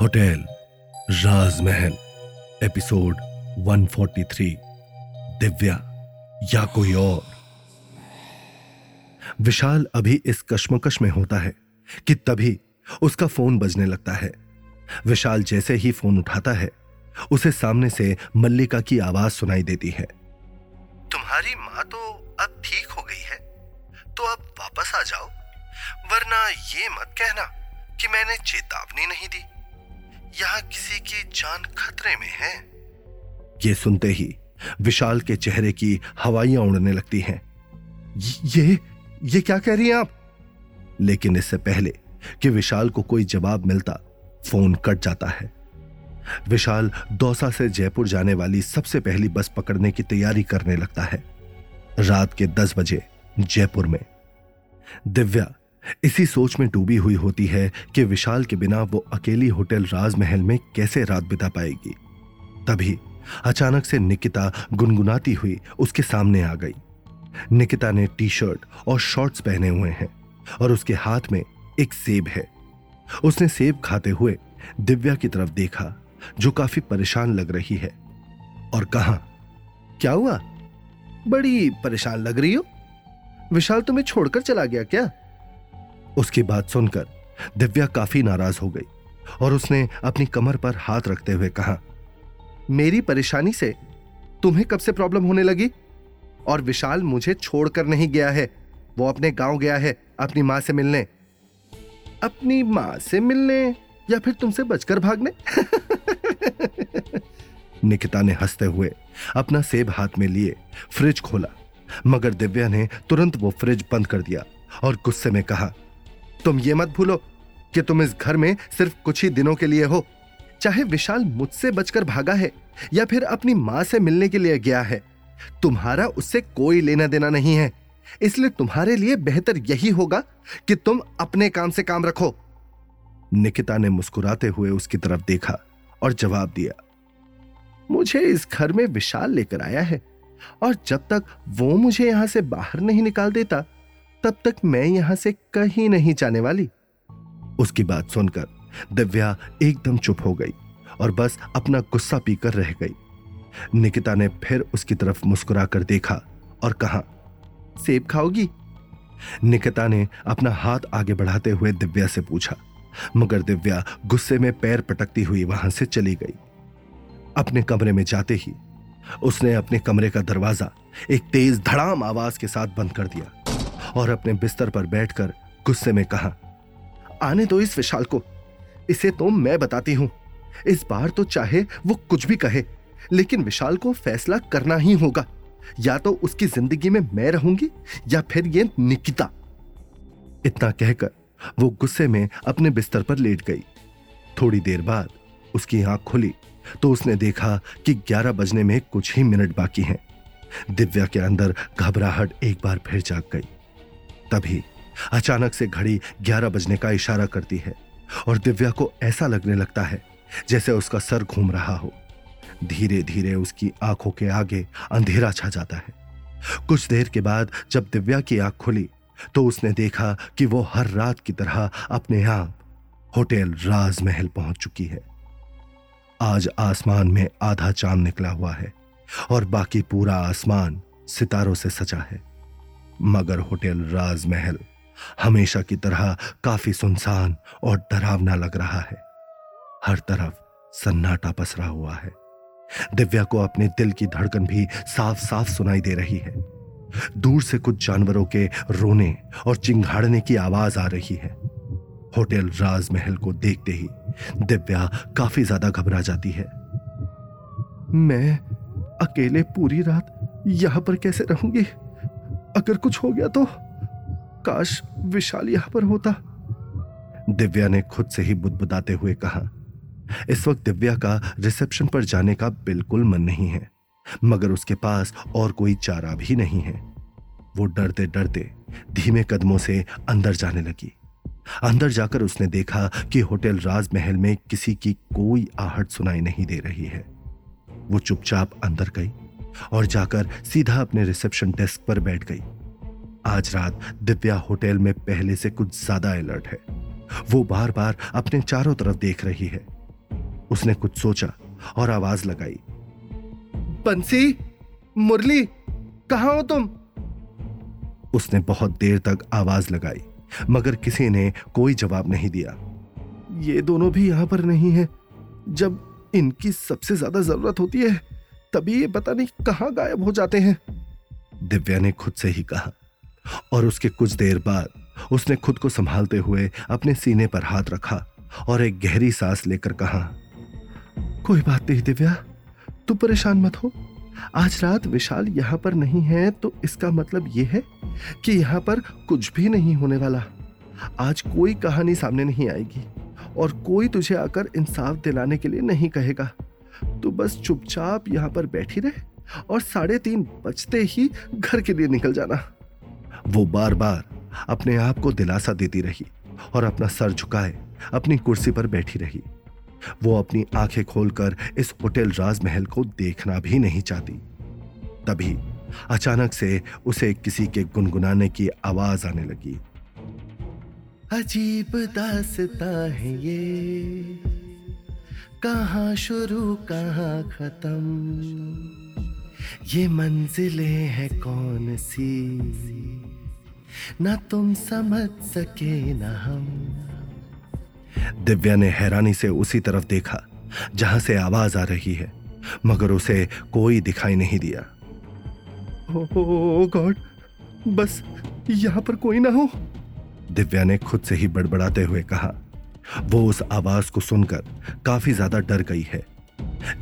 Hotel, राजमहल, episode 143 Divya, या कोई और। विशाल अभी इस कश्मकश में होता है कि तभी उसका फ़ोन बजने लगता है। विशाल जैसे ही फ़ोन उठाता है, उसे सामने से मल्लिका की आवाज़ सुनाई देती है। तुम्हारी माँ तो अब ठीक हो गई है तो अब वापस आ जाओ, वरना ये मत कहना कि मैंने चेतावनी नहीं दी। यहाँ किसी की जान खतरे में है। ये सुनते ही विशाल के चेहरे की हवाइयाँ उड़ने लगती हैं। ये ये क्या कह रही हैं आप? लेकिन इससे पहले कि विशाल को कोई जवाब मिलता, फ़ोन कट जाता है। विशाल दौसा से जयपुर जाने वाली सबसे पहली बस पकड़ने की तैयारी करने लगता है। रात के दस बजे जयपुर में। दिव्या इसी सोच में डूबी हुई होती है कि विशाल के बिना वो अकेली होटल राजमहल में कैसे रात बिता पाएगी। तभी अचानक से निकिता गुनगुनाती हुई उसके सामने आ गई। निकिता ने टी शर्ट और शॉर्ट्स पहने हुए हैं और उसके हाथ में एक सेब है। उसने सेब खाते हुए दिव्या की तरफ़ देखा, जो काफ़ी परेशान लग रही है। और कहा, क्या हुआ? बड़ी परेशान लग रही हो? विशाल तुम्हें छोड़कर चला गया क्या? उसकी बात सुनकर दिव्या काफ़ी नाराज़ हो गई और उसने अपनी कमर पर हाथ रखते हुए कहा, मेरी परेशानी से तुम्हें कब से प्रॉब्लम होने लगी? और विशाल मुझे छोड़कर नहीं गया है। वो अपने गाँव गया है, अपनी माँ से मिलने। अपनी माँ से मिलने या फिर तुमसे बचकर भागने? निकिता ने हँसते हुए अपना सेब हाथ में लिए, फ्रिज खोला। मगर दिव्या ने तुरंत वो फ्रिज बंद कर दिया और गुस्से में कहा तुम ये मत भूलो कि तुम इस घर में सिर्फ़ कुछ ही दिनों के लिए हो। चाहे विशाल मुझसे बचकर भागा है या फिर अपनी माँ से मिलने के लिए गया है, तुम्हारा उससे कोई लेना देना नहीं है। इसलिए तुम्हारे लिए बेहतर यही होगा कि तुम अपने काम से काम रखो। निकिता ने मुस्कुराते हुए उसकी तरफ़ देखा और जवाब दिया, मुझे इस घर में विशाल लेकर आया है और जब तक वो मुझे यहाँ से बाहर नहीं निकाल देता तब तक मैं यहाँ से कहीं नहीं जाने वाली। उसकी बात सुनकर दिव्या एकदम चुप हो गई और बस अपना गुस्सा पीकर रह गई। निकिता ने फिर उसकी तरफ़ मुस्कुरा कर देखा और कहा, सेब खाओगी? निकिता ने अपना हाथ आगे बढ़ाते हुए दिव्या से पूछा, मगर दिव्या गुस्से में पैर पटकती हुई वहाँ से चली गई। अपने कमरे में जाते ही उसने अपने कमरे का दरवाज़ा एक तेज धड़ाम आवाज़ के साथ बंद कर दिया। और अपने बिस्तर पर बैठकर गुस्से में कहा, आने दो इस विशाल को। इसे तो मैं बताती हूँ। इस बार तो चाहे वो कुछ भी कहे, लेकिन विशाल को फैसला करना ही होगा। या तो उसकी ज़िंदगी में मैं रहूँगी, या फिर ये निकिता। इतना कहकर वो गुस्से में अपने बिस्तर पर लेट गई। थोड़ी देर बाद उसकी आँख खुली तो उसने देखा कि 11 बजने में कुछ ही मिनट बाकी हैं। दिव्या के अंदर घबराहट एक बार फिर जाग गई। तभी अचानक से घड़ी ग्यारह बजने का इशारा करती है और दिव्या को ऐसा लगने लगता है जैसे उसका सर घूम रहा हो। धीरे धीरे उसकी आँखों के आगे अंधेरा छा जाता है। कुछ देर के बाद जब दिव्या की आँख खुली तो उसने देखा कि वो हर रात की तरह अपने आप होटल राजमहल पहुँच चुकी है। आज आसमान में आधा चाँद निकला हुआ है और बाकी पूरा आसमान सितारों से सजा है। मगर होटल राजमहल हमेशा की तरह काफ़ी सुनसान और डरावना लग रहा है। हर तरफ़ सन्नाटा पसरा हुआ है। दिव्या को अपने दिल की धड़कन भी साफ़ साफ़ सुनाई दे रही है। दूर से कुछ जानवरों के रोने और चिंगाड़ने की आवाज़ आ रही है। होटल राजमहल को देखते ही दिव्या काफ़ी ज़्यादा घबरा जाती है। मैं अकेले पूरी रात यहाँ पर कैसे रहूँगी? अगर कुछ हो गया तो काश विशाल यहाँ पर होता। दिव्या ने खुद से ही बुदबुदाते हुए कहा, इस वक्त दिव्या का रिसेप्शन पर जाने का बिल्कुल मन नहीं है, मगर उसके पास और कोई चारा भी नहीं है। वो डरते डरते धीमे कदमों से अंदर जाने लगी। अंदर जाकर उसने देखा कि होटल राजमहल में किसी की कोई आहट सुनाई नहीं दे रही है। वो चुपचाप अंदर गई। और जाकर सीधा अपने रिसेप्शन डेस्क पर बैठ गई। आज रात दिव्या होटल में पहले से कुछ ज़्यादा अलर्ट है। वो बार बार अपने चारों तरफ़ देख रही है। उसने कुछ सोचा और आवाज़ लगाई। बंसी, मुरली, कहा हो तुम? उसने बहुत देर तक आवाज़ लगाई, मगर किसी ने कोई जवाब नहीं दिया। ये दोनों भी यहाँ पर नहीं है। जब इनकी सबसे ज़्यादा ज़रूरत होती है तभी ये पता नहीं कहाँ गायब हो जाते हैं। दिव्या ने खुद से ही कहा, और उसके कुछ देर बाद उसने खुद को संभालते हुए अपने सीने पर हाथ रखा और एक गहरी सांस लेकर कहा, कोई बात नहीं दिव्या, तू परेशान मत हो। आज रात विशाल यहाँ पर नहीं है तो इसका मतलब यह है कि यहाँ पर कुछ भी नहीं होने वाला। आज कोई कहानी सामने नहीं आएगी और कोई तुझे आकर इंसाफ दिलाने के लिए नहीं कहेगा। तू बस चुपचाप यहाँ पर बैठी रहे और साढ़े तीन बजते ही घर के लिए निकल जाना। वो बार बार अपने आप को दिलासा देती रही और अपना सर झुकाए, अपनी कुर्सी पर बैठी रही। वो अपनी आँखें खोलकर इस होटल राजमहल को देखना भी नहीं चाहती। तभी अचानक से उसे किसी के गुनगुनाने की आवाज़ आने लगी। अजीब दासता है ये। कहा शुरू कहा खत्म? ये मंजिलें हैं कौन सी? ना तुम समझ सके ना हम। दिव्या ने हैरानी से उसी तरफ़ देखा जहाँ से आवाज़ आ रही है मगर उसे कोई दिखाई नहीं दिया। ओ गॉड बस यहाँ पर कोई ना हो। दिव्या ने खुद से ही बड़बड़ाते हुए कहा वो उस आवाज़ को सुनकर काफ़ी ज़्यादा डर गई है।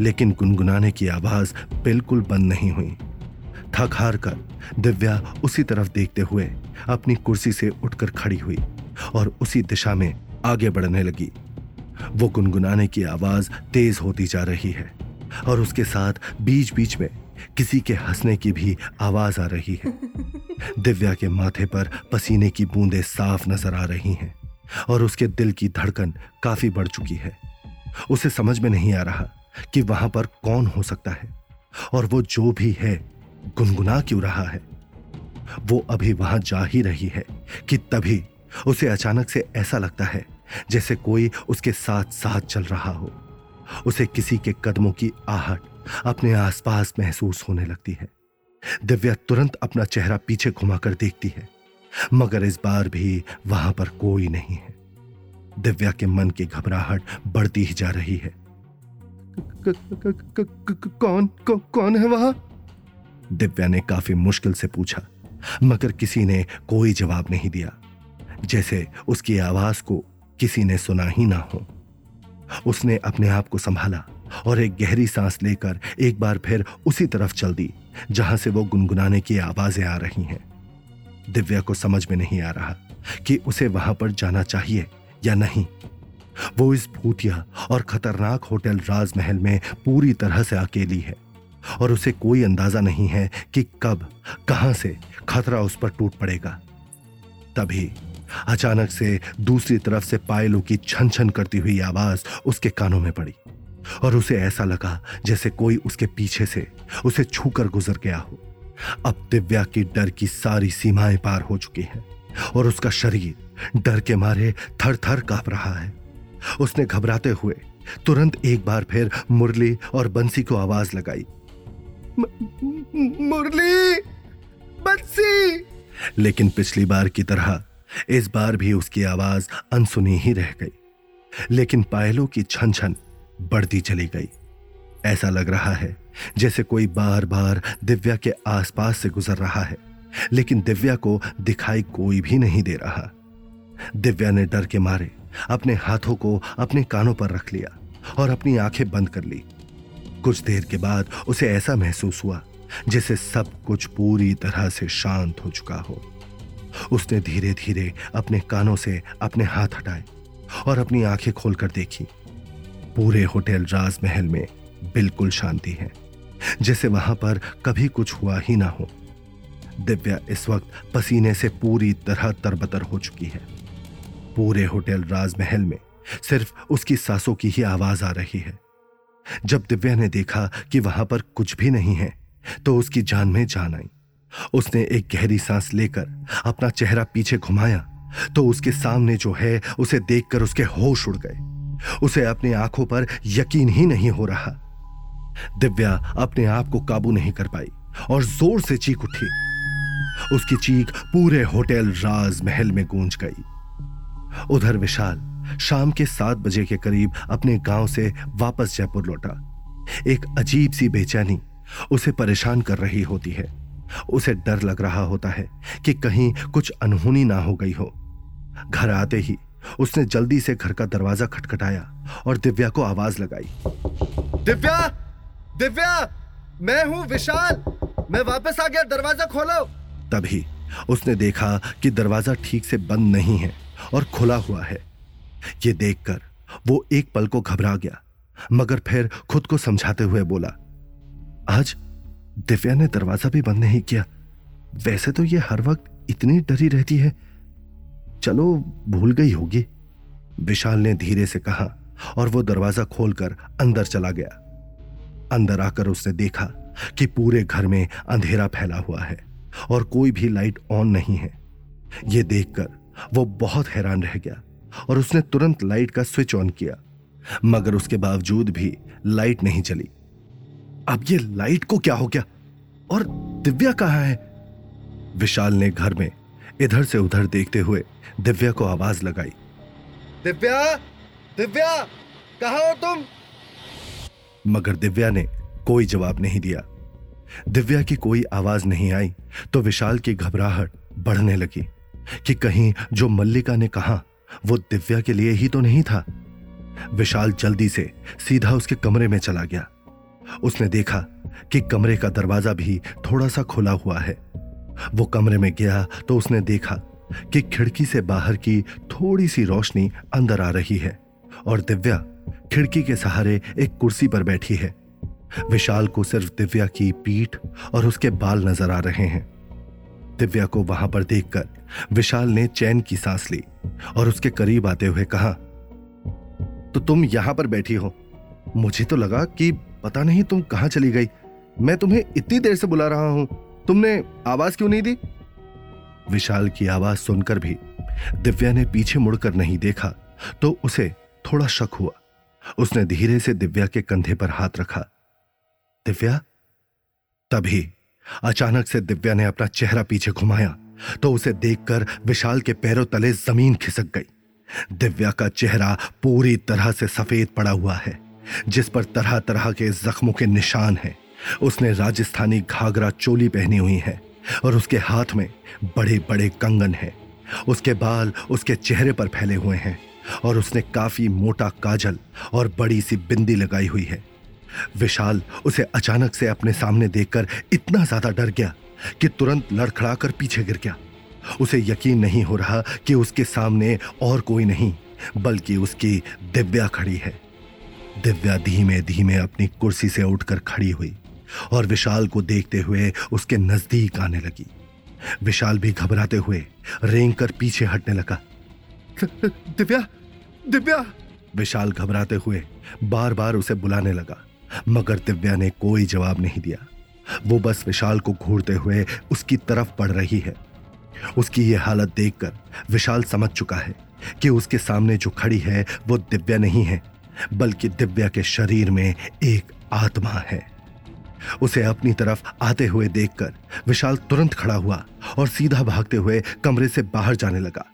लेकिन गुनगुनाने की आवाज़ बिल्कुल बंद नहीं हुई। थक हार कर दिव्या उसी तरफ़ देखते हुए अपनी कुर्सी से उठकर खड़ी हुई और उसी दिशा में आगे बढ़ने लगी। वो गुनगुनाने की आवाज़ तेज होती जा रही है और उसके साथ बीच बीच में किसी के हंसने की भी आवाज़ आ रही है। दिव्या के माथे पर पसीने की बूंदें साफ़ नज़र आ रही हैं। और उसके दिल की धड़कन काफ़ी बढ़ चुकी है। उसे समझ में नहीं आ रहा कि वहाँ पर कौन हो सकता है, और वो जो भी है, गुनगुना क्यों रहा है? वो अभी वहाँ जा ही रही है कि तभी उसे अचानक से ऐसा लगता है जैसे कोई उसके साथ साथ चल रहा हो। उसे किसी के कदमों की आहट अपने आसपास महसूस होने लगती है। दिव्या तुरंत अपना चेहरा पीछे घुमाकर देखती है। मगर इस बार भी वहाँ पर कोई नहीं है। दिव्या के मन की घबराहट बढ़ती ही जा रही है। कौन कौन है वहाँ? दिव्या ने काफ़ी मुश्किल से पूछा, मगर किसी ने कोई जवाब नहीं दिया। जैसे उसकी आवाज़ को किसी ने सुना ही ना हो। उसने अपने आप को संभाला और एक गहरी सांस लेकर एक बार फिर उसी तरफ़ चल दी, जहाँ से वो गुनगुनाने की आवाज़ें आ रही हैं। दिव्या को समझ में नहीं आ रहा कि उसे वहाँ पर जाना चाहिए या नहीं। वो इस भूतिया और खतरनाक होटल राजमहल में पूरी तरह से अकेली है और उसे कोई अंदाज़ा नहीं है कि कब, कहाँ से खतरा उस पर टूट पड़ेगा। तभी अचानक से दूसरी तरफ़ से पायलों की छन छन करती हुई आवाज़ उसके कानों में पड़ी और उसे ऐसा लगा जैसे कोई उसके पीछे से उसे छूकर गुजर गया हो। अब दिव्या की डर की सारी सीमाएँ पार हो चुकी हैं और उसका शरीर डर के मारे थर थर काँप रहा है। उसने घबराते हुए तुरंत एक बार फिर मुरली और बंसी को आवाज़ लगाई। मुरली! बंसी! लेकिन पिछली बार की तरह इस बार भी उसकी आवाज़ अनसुनी ही रह गई। लेकिन पायलों की छन छन बढ़ती चली गई। ऐसा लग रहा है जैसे कोई बार बार दिव्या के आसपास से गुजर रहा है, लेकिन दिव्या को दिखाई कोई भी नहीं दे रहा। दिव्या ने डर के मारे, अपने हाथों को अपने कानों पर रख लिया और अपनी आँखें बंद कर ली। कुछ देर के बाद उसे ऐसा महसूस हुआ जैसे सब कुछ पूरी तरह से शांत हो चुका हो। उसने धीरे धीरे अपने कानों से अपने हाथ हटाए और अपनी आँखें खोलकर देखी। पूरे होटल राजमहल में बिल्कुल शांति है। जैसे वहाँ पर कभी कुछ हुआ ही ना हो। दिव्या इस वक्त पसीने से पूरी तरह तरबतर हो चुकी है। पूरे होटल राजमहल में सिर्फ़ उसकी सांसों की ही आवाज़ आ रही है। जब दिव्या ने देखा कि वहाँ पर कुछ भी नहीं है तो उसकी जान में जान आई। उसने एक गहरी सांस लेकर अपना चेहरा पीछे घुमाया तो उसके सामने जो है, उसे देखकर उसके होश उड़ गए। उसे अपनी आँखों पर यकीन ही नहीं हो रहा। दिव्या अपने आप को काबू नहीं कर पाई और ज़ोर से चीख उठी। उसकी चीख पूरे होटल राज महल में गूंज गई। उधर विशाल शाम के सात बजे के करीब अपने गाँव से वापस जयपुर लौटा। एक अजीब सी बेचैनी उसे परेशान कर रही होती है। उसे डर लग रहा होता है कि कहीं कुछ अनहोनी ना हो गई हो। घर आते ही उसने जल्दी से घर का दरवाज़ा खटखटाया और दिव्या को आवाज़ लगाई। दिव्या! दिव्या, मैं हूँ विशाल। मैं वापस आ गया, दरवाज़ा खोलो। तभी उसने देखा कि दरवाज़ा ठीक से बंद नहीं है और खुला हुआ है। ये देखकर वो एक पल को घबरा गया, मगर फिर खुद को समझाते हुए बोला, आज दिव्या ने दरवाज़ा भी बंद नहीं किया। वैसे तो ये हर वक्त इतनी डरी रहती है। चलो, भूल गई होगी। विशाल ने धीरे से कहा और वो दरवाज़ा खोलकर अंदर चला गया। अंदर आकर उसने देखा कि पूरे घर में अंधेरा फैला हुआ है और कोई भी लाइट ऑन नहीं है। यह देखकर वो बहुत हैरान रह गया और उसने तुरंत लाइट का स्विच ऑन किया, मगर उसके बावजूद भी लाइट नहीं चली अब ये लाइट को क्या हो गया? और दिव्या कहाँ है? विशाल ने घर में इधर से उधर देखते हुए दिव्या को आवाज़ लगाई। दिव्या! दिव्या! कहा हो तुम? मगर दिव्या ने कोई जवाब नहीं दिया। दिव्या की कोई आवाज़ नहीं आई तो विशाल की घबराहट बढ़ने लगी कि कहीं जो मल्लिका ने कहा, वो दिव्या के लिए ही तो नहीं था। विशाल जल्दी से सीधा उसके कमरे में चला गया। उसने देखा कि कमरे का दरवाज़ा भी थोड़ा सा खुला हुआ है। वो कमरे में गया तो उसने देखा कि खिड़की से बाहर की थोड़ी सी रोशनी अंदर आ रही है और दिव्या खिड़की के सहारे एक कुर्सी पर बैठी है। विशाल को सिर्फ़ दिव्या की पीठ और उसके बाल नज़र आ रहे हैं। दिव्या को वहाँ पर देखकर विशाल ने चैन की सांस ली और उसके करीब आते हुए कहा तो तुम यहाँ पर बैठी हो। मुझे तो लगा कि पता नहीं तुम कहाँ चली गई। मैं तुम्हें इतनी देर से बुला रहा हूँ। तुमने आवाज़ क्यों नहीं दी? विशाल की आवाज़ सुनकर भी दिव्या ने पीछे मुड़कर नहीं देखा तो उसे थोड़ा शक हुआ। उसने धीरे से दिव्या के कंधे पर हाथ रखा। दिव्या? तभी अचानक से दिव्या ने अपना चेहरा पीछे घुमाया तो उसे देखकर विशाल के पैरों तले ज़मीन खिसक गई। दिव्या का चेहरा पूरी तरह से सफ़ेद पड़ा हुआ है, जिस पर तरह तरह के जख्मों के निशान हैं। उसने राजस्थानी घाघरा चोली पहनी हुई है और उसके हाथ में बड़े बड़े कंगन हैं। उसके बाल उसके चेहरे पर फैले हुए हैं। और उसने काफ़ी मोटा काजल और बड़ी सी बिंदी लगाई हुई है। विशाल उसे अचानक से अपने सामने देखकर इतना ज़्यादा डर गया कि तुरंत लड़खड़ाकर पीछे गिर गया। उसे यकीन नहीं हो रहा कि उसके सामने और कोई नहीं, बल्कि उसकी दिव्या खड़ी है। दिव्या धीमे धीमे अपनी कुर्सी से उठकर खड़ी हुई और विशाल को देखते हुए उसके नज़दीक आने लगी। विशाल भी घबराते हुए रेंग कर पीछे हटने लगा। दिव्या दिव्या। विशाल घबराते हुए बार बार उसे बुलाने लगा, मगर दिव्या ने कोई जवाब नहीं दिया। वो बस विशाल को घूरते हुए उसकी तरफ़ बढ़ रही है। उसकी ये हालत देखकर विशाल समझ चुका है कि उसके सामने जो खड़ी है, वो दिव्या नहीं है, बल्कि दिव्या के शरीर में एक आत्मा है। उसे अपनी तरफ़ आते हुए देखकर विशाल तुरंत खड़ा हुआ और सीधा भागते हुए कमरे से बाहर जाने लगा।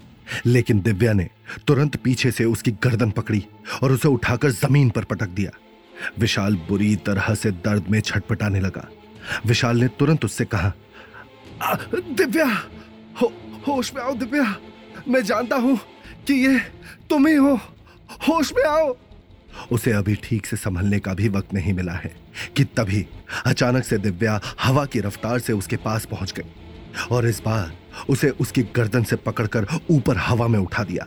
लेकिन दिव्या ने तुरंत पीछे से उसकी गर्दन पकड़ी और उसे उठाकर ज़मीन पर पटक दिया। विशाल बुरी तरह से दर्द में छटपटाने लगा। विशाल ने तुरंत उससे कहा दिव्या हो, होश में आओ दिव्या। मैं जानता हूँ कि ये तुम ही हो। होश में आओ। उसे अभी ठीक से संभलने का भी वक्त नहीं मिला है कि तभी अचानक से दिव्या हवा की रफ्तार से उसके पास पहुँच गई और इस बार उसे उसकी गर्दन से पकड़कर ऊपर हवा में उठा दिया।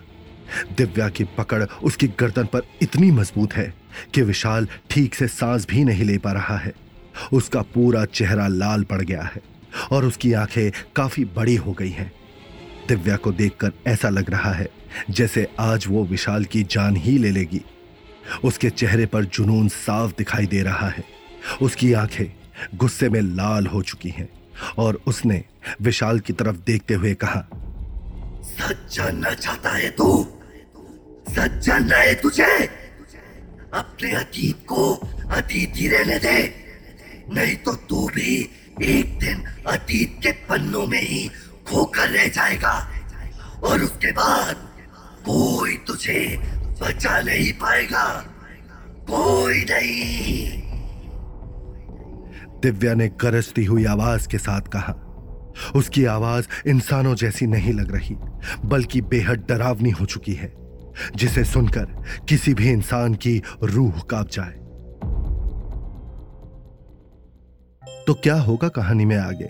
दिव्या की पकड़ उसकी गर्दन पर इतनी मज़बूत है कि विशाल ठीक से सांस भी नहीं ले पा रहा है। उसका पूरा चेहरा लाल पड़ गया है और उसकी आँखें काफ़ी बड़ी हो गई हैं। दिव्या को देखकर ऐसा लग रहा है जैसे आज वो विशाल की जान ही ले लेगी। उसके चेहरे पर जुनून साफ़ दिखाई दे रहा है। उसकी आँखें गुस्से में लाल हो चुकी हैं। और उसने विशाल की तरफ़ देखते हुए कहा सच जानना चाहता है तू। सच जानना है तुझे। अपने अतीत को अतीत ही रहने दे। नहीं तो तू भी एक दिन अतीत के पन्नों में ही खोकर रह जाएगा। और उसके बाद कोई तुझे बचा नहीं पाएगा। कोई नहीं। दिव्या ने गरजती हुई आवाज़ के साथ कहा, उसकी आवाज़ इंसानों जैसी नहीं लग रही, बल्कि बेहद डरावनी हो चुकी है, जिसे सुनकर किसी भी इंसान की रूह काँप जाए। तो क्या होगा कहानी में आगे?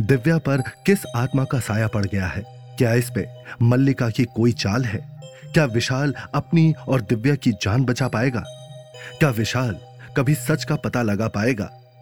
दिव्या पर किस आत्मा का साया पड़ गया है? क्या इस पे मल्लिका की कोई चाल है? क्या विशाल अपनी और दिव्या की जान बचा पाएगा? क्या विशाल कभी सच का पता लगा पाएगा?